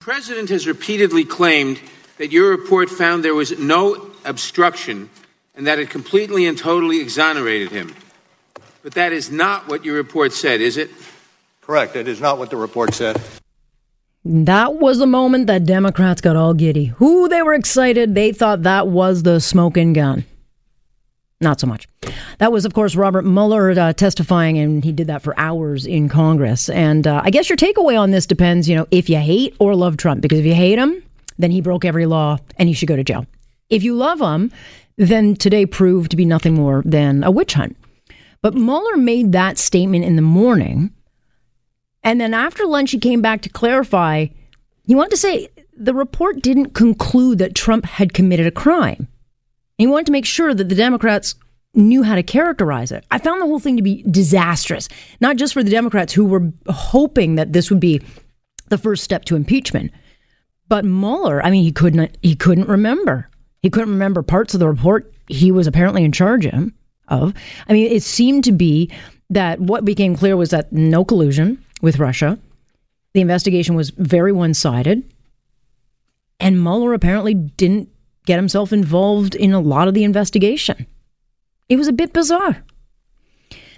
The president has repeatedly claimed that your report found there was no obstruction and that it completely and totally exonerated him. But that is not what your report said, is it? Correct. It is not what the report said. That was the moment that Democrats got all giddy. Who they were excited. They thought that was the smoking gun. Not so much. That was, of course, Robert Mueller uh, testifying, and he did that for hours in Congress. And uh, I guess your takeaway on this depends, you know, if you hate or love Trump. Because if you hate him, then he broke every law and he should go to jail. If you love him, then today proved to be nothing more than a witch hunt. But Mueller made that statement in the morning. And then after lunch, he came back to clarify. He wanted to say the report didn't conclude that Trump had committed a crime. He wanted to make sure that the Democrats knew how to characterize it. I found the whole thing to be disastrous, not just for the Democrats who were hoping that this would be the first step to impeachment, but Mueller. I mean, he couldn't he couldn't remember. He couldn't remember parts of the report he was apparently in charge of. I mean, it seemed to be that what became clear was that no collusion with Russia. The investigation was very one sided. And Mueller apparently didn't get himself involved in a lot of the investigation. It was a bit bizarre.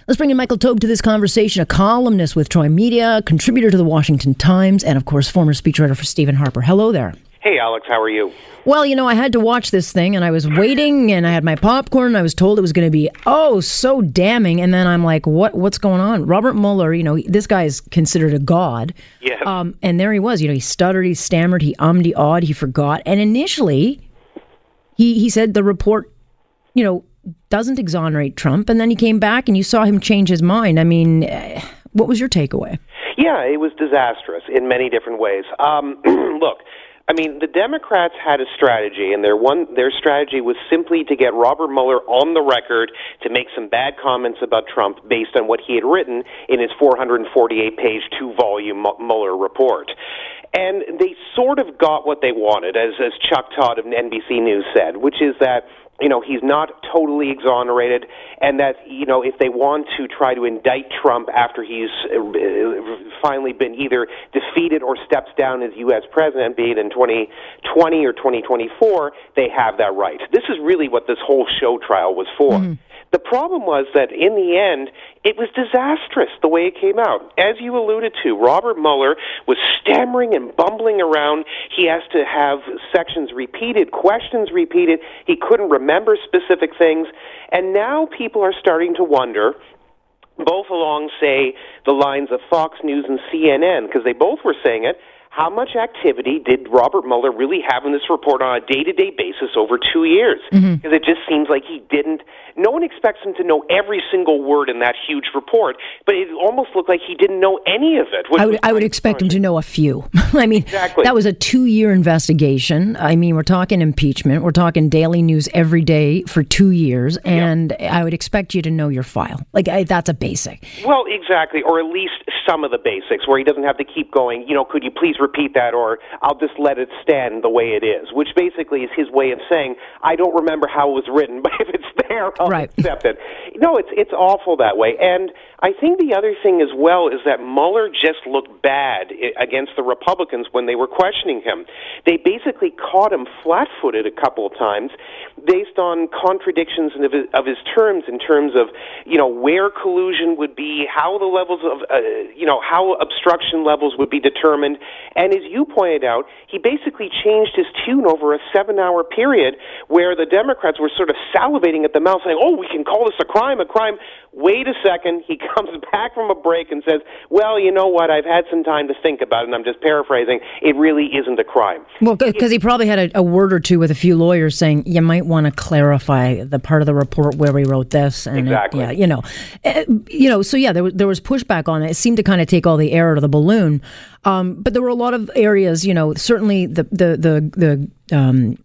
Let's bring in Michael Taube to this conversation, a columnist with Troy Media, contributor to the Washington Times, and of course, former speechwriter for Stephen Harper. Hello there. Hey, Alex, how are you? Well, you know, I had to watch this thing and I was waiting and I had my popcorn and I was told it was going to be, oh, so damning. And then I'm like, what? what's going on? Robert Mueller, you know, this guy is considered a god. Yeah. Um, and there he was, you know, he stuttered, he stammered, he ummed, he awed, he forgot. And initially, he, he said the report, you know, doesn't exonerate Trump. And then he came back and you saw him change his mind. I mean, eh, what was your takeaway? Yeah, it was disastrous in many different ways. Um, look, I mean, the Democrats had a strategy, and their one their strategy was simply to get Robert Mueller on the record to make some bad comments about Trump based on what he had written in his 448-page two-volume Mueller report. And they sort of got what they wanted, as as Chuck Todd of NBC News said, which is that you know he's not totally exonerated, and that you know if they want to try to indict Trump after he's uh, finally been either defeated or steps down as U.S. president, be it in 2020 or 2024, they have that right. This is really what this whole show trial was for. Mm-hmm. The problem was that in the end, it was disastrous the way it came out. As you alluded to, Robert Mueller was stammering and bumbling around. He has to have sections repeated, questions repeated. He couldn't remember specific things. And now people are starting to wonder both along, say, the lines of Fox News and CNN, because they both were saying it how much activity did Robert Mueller really have in this report on a day to day basis over two years? Mm-hmm. Because mm-hmm. it just seems like he didn't. No one expects him to know every single word in that huge report, but it almost looked like he didn't know any of it. I would, I would expect him to know a few. I mean, exactly. that was a two year investigation. I mean, we're talking impeachment, we're talking daily news every day for two years, and. I would expect you to know your file. Like, I, that's a basic. Well, exactly, or at least some of the basics, where he doesn't have to keep going, you know, could you please repeat that, or I'll just let it stand the way it is, which basically is his way of saying, I don't remember how it was written, but if it's there, I'll right. accept it. No, it's it's awful that way. And I think the other thing as well is that Mueller just looked bad against the Republicans when they were questioning him. They basically caught him flat-footed a couple of times based on contradictions of his, of his terms in terms of, you know, where collusion would be, how the levels of, uh, you know, how obstruction levels would be determined. And as you pointed out, he basically changed his tune over a seven-hour period where the Democrats were sort of salivating at the mouth saying, oh, we can call this a crime, a crime. Wait a second. He comes back from a break and says, well, you know what? I've had some time to think about it, and I'm just paraphrasing. It really isn't a crime. Well, because he probably had a, a, word or two with a few lawyers saying, you might want to clarify the part of the report where we wrote this. And exactly. It, yeah, you know. Uh, you know, so yeah, there was, there was pushback on it. It seemed to kind of take all the air out of the balloon. Um, but there were a lot of areas, you know, certainly the the the the um,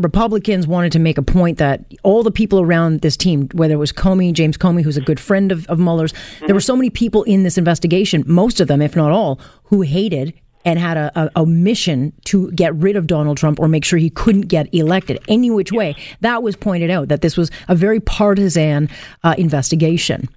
Republicans wanted to make a point that all the people around this team, whether it was Comey, James Comey, who's a good friend of, of Mueller's, mm-hmm. there were so many people in this investigation, most of them, if not all, who hated and had a, a, a, mission to get rid of Donald Trump or make sure he couldn't get elected any which way. That was pointed out that this was a very partisan uh, investigation.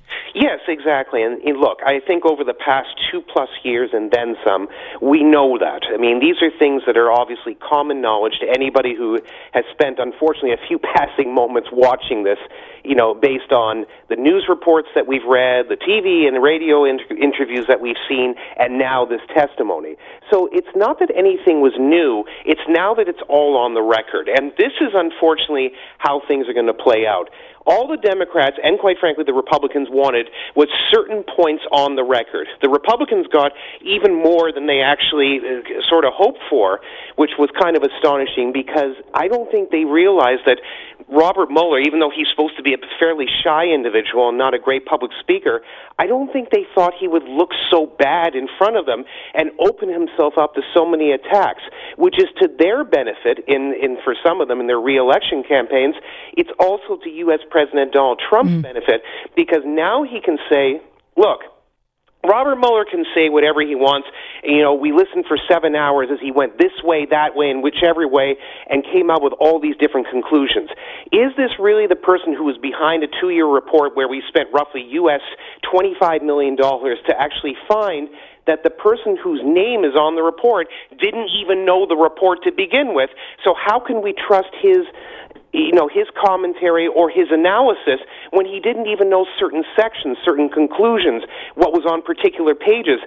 Exactly. And, and look, I think over the past two plus years and then some, we know that. I mean, these are things that are obviously common knowledge to anybody who has spent, unfortunately, a few passing moments watching this, you know, based on the news reports that we've read, the TV and radio inter- interviews that we've seen, and now this testimony. So it's not that anything was new, it's now that it's all on the record. And this is unfortunately how things are going to play out. All the Democrats and, quite frankly, the Republicans wanted was certain points on the record. The Republicans got even more than they actually uh, sort of hoped for, which was kind of astonishing because I don't think they realized that Robert Mueller, even though he's supposed to be a fairly shy individual and not a great public speaker, I don't think they thought he would look so bad in front of them and open himself up to so many attacks, which is to their benefit in, in for some of them in their reelection campaigns. It's also to U.S. President Donald Trump's mm. benefit because now he can say, look, Robert Mueller can say whatever he wants. You know, we listened for seven hours as he went this way, that way, and whichever way, and came out with all these different conclusions. Is this really the person who was behind a two-year report where we spent roughly U.S. $25 million to actually find that the person whose name is on the report didn't even know the report to begin with. So how can we trust his you know his commentary or his analysis when he didn't even know certain sections, certain conclusions, what was on particular pages.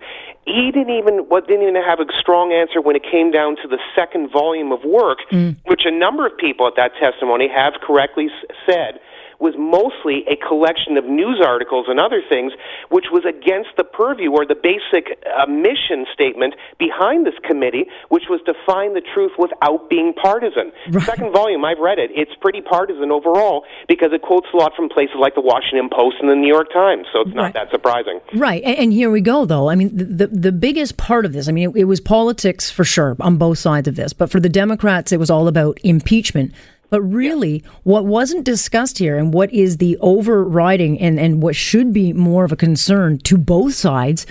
He didn't even what didn't even have a strong answer when it came down to the second volume of work, mm. which a number of people at that testimony have correctly said was mostly a collection of news articles and other things, which was against the purview or the basic uh, mission statement behind this committee, which was to find the truth without being partisan. Right. Second volume, I've read it. It's pretty partisan overall because it quotes a lot from places like the Washington Post and the New York Times, so it's not right. that surprising. Right, and, and, here we go, though. I mean, the, the, the biggest part of this, I mean, it, it was politics for sure on both sides of this, but for the Democrats, it was all about impeachment. But really, what wasn't discussed here and what is the overriding and, and what should be more of a concern to both sides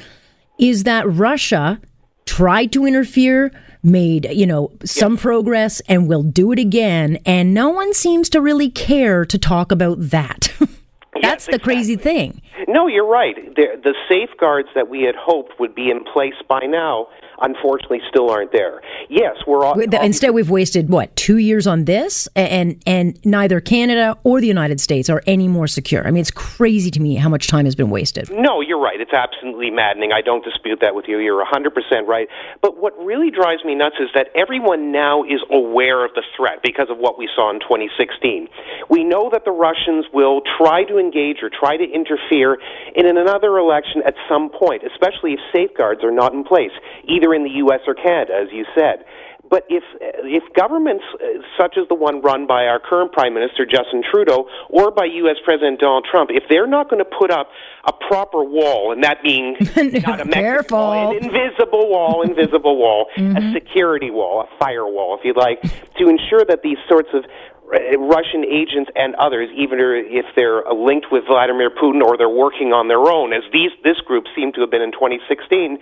is that Russia tried to interfere, made, you know, some progress and will do it again. And no one seems to really care to talk about that. That's yes, the exactly. crazy thing. No, you're right. The, the safeguards that we had hoped would be in place by now unfortunately still aren't there. Yes, we're all, instead we've wasted what two years on this, and and neither Canada or the United States are any more secure. I mean, it's crazy to me how much time has been wasted. No, you're right. It's absolutely maddening. I don't dispute that with you. You're 100 percent right. But what really drives me nuts is that everyone now is aware of the threat because of what we saw in 2016. We know that the Russians will try to engage or try to interfere in another election at some point, especially if safeguards are not in place. Either in the U.S. or Canada, as you said. But if if governments uh, such as the one run by our current Prime Minister Justin Trudeau or by U.S. President Donald Trump, if they're not going to put up a proper wall, and that being not a Careful. wall, an invisible wall, invisible wall, mm-hmm. a security wall, a firewall, if you like, to ensure that these sorts of Russian agents and others, even if they're linked with Vladimir Putin or they're working on their own, as these this group seemed to have been in 2016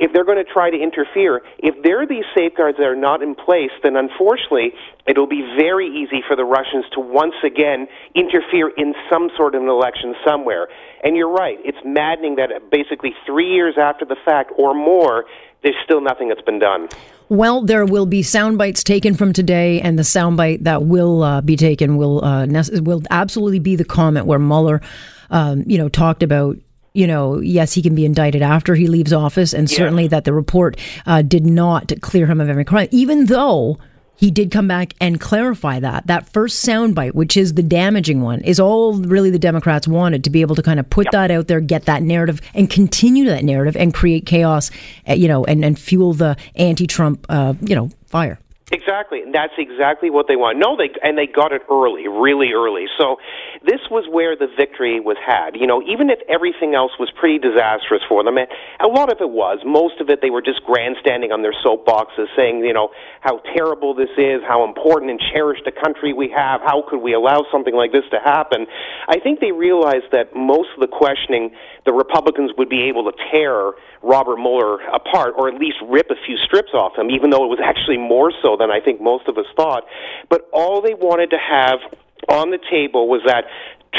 if they're going to try to interfere, if there are these safeguards that are not in place, then unfortunately it'll be very easy for the Russians to once again interfere in some sort of an election somewhere. And you're right, it's maddening that basically three years after the fact or more, there's still nothing that's been done. Well, there will be sound bites taken from today, and the soundbite that will uh, be taken will uh, will absolutely be the comment where Mueller, um, you know, talked about you know, yes, he can be indicted after he leaves office, and certainly that the report uh, did not clear him of every crime, even though he did come back and clarify that. That first soundbite, which is the damaging one, is all really the Democrats wanted to be able to kind of put yep. that out there, get that narrative, and continue that narrative and create chaos, uh, you know, and, and fuel the anti Trump, uh, you know, fire. Exactly, and that's exactly what they want. No, they and they got it early, really early. So this was where the victory was had. You know, even if everything else was pretty disastrous for them, and a lot of it was. Most of it, they were just grandstanding on their soapboxes, saying, you know, how terrible this is, how important and cherished a country we have. How could we allow something like this to happen? I think they realized that most of the questioning, the Republicans would be able to tear Robert Mueller apart, or at least rip a few strips off him, even though it was actually more so than I think most of us thought. But all they wanted to have on the table was that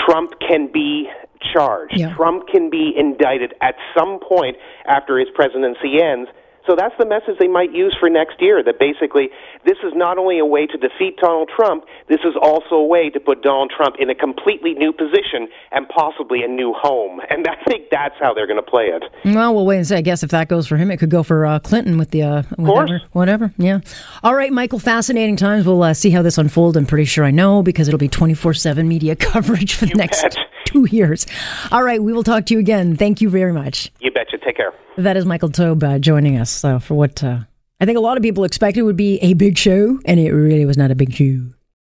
Trump can be charged. Yeah. Trump can be indicted at some point after his presidency ends. So that's the message they might use for next year that basically this is not only a way to defeat Donald Trump, this is also a way to put Donald Trump in a completely new position and possibly a new home. And I think that's how they're going to play it. Well, we'll wait and see. I guess if that goes for him, it could go for uh, Clinton with the uh, whatever, whatever. Yeah. All right, Michael. Fascinating times. We'll uh, see how this unfolds. I'm pretty sure I know because it'll be 24 seven media coverage for the next bet. two years. All right, we will talk to you again. Thank you very much. You betcha. Take care. That is Michael Taube uh, joining us uh, for what uh, I think a lot of people expected would be a big show, and it really was not a big show.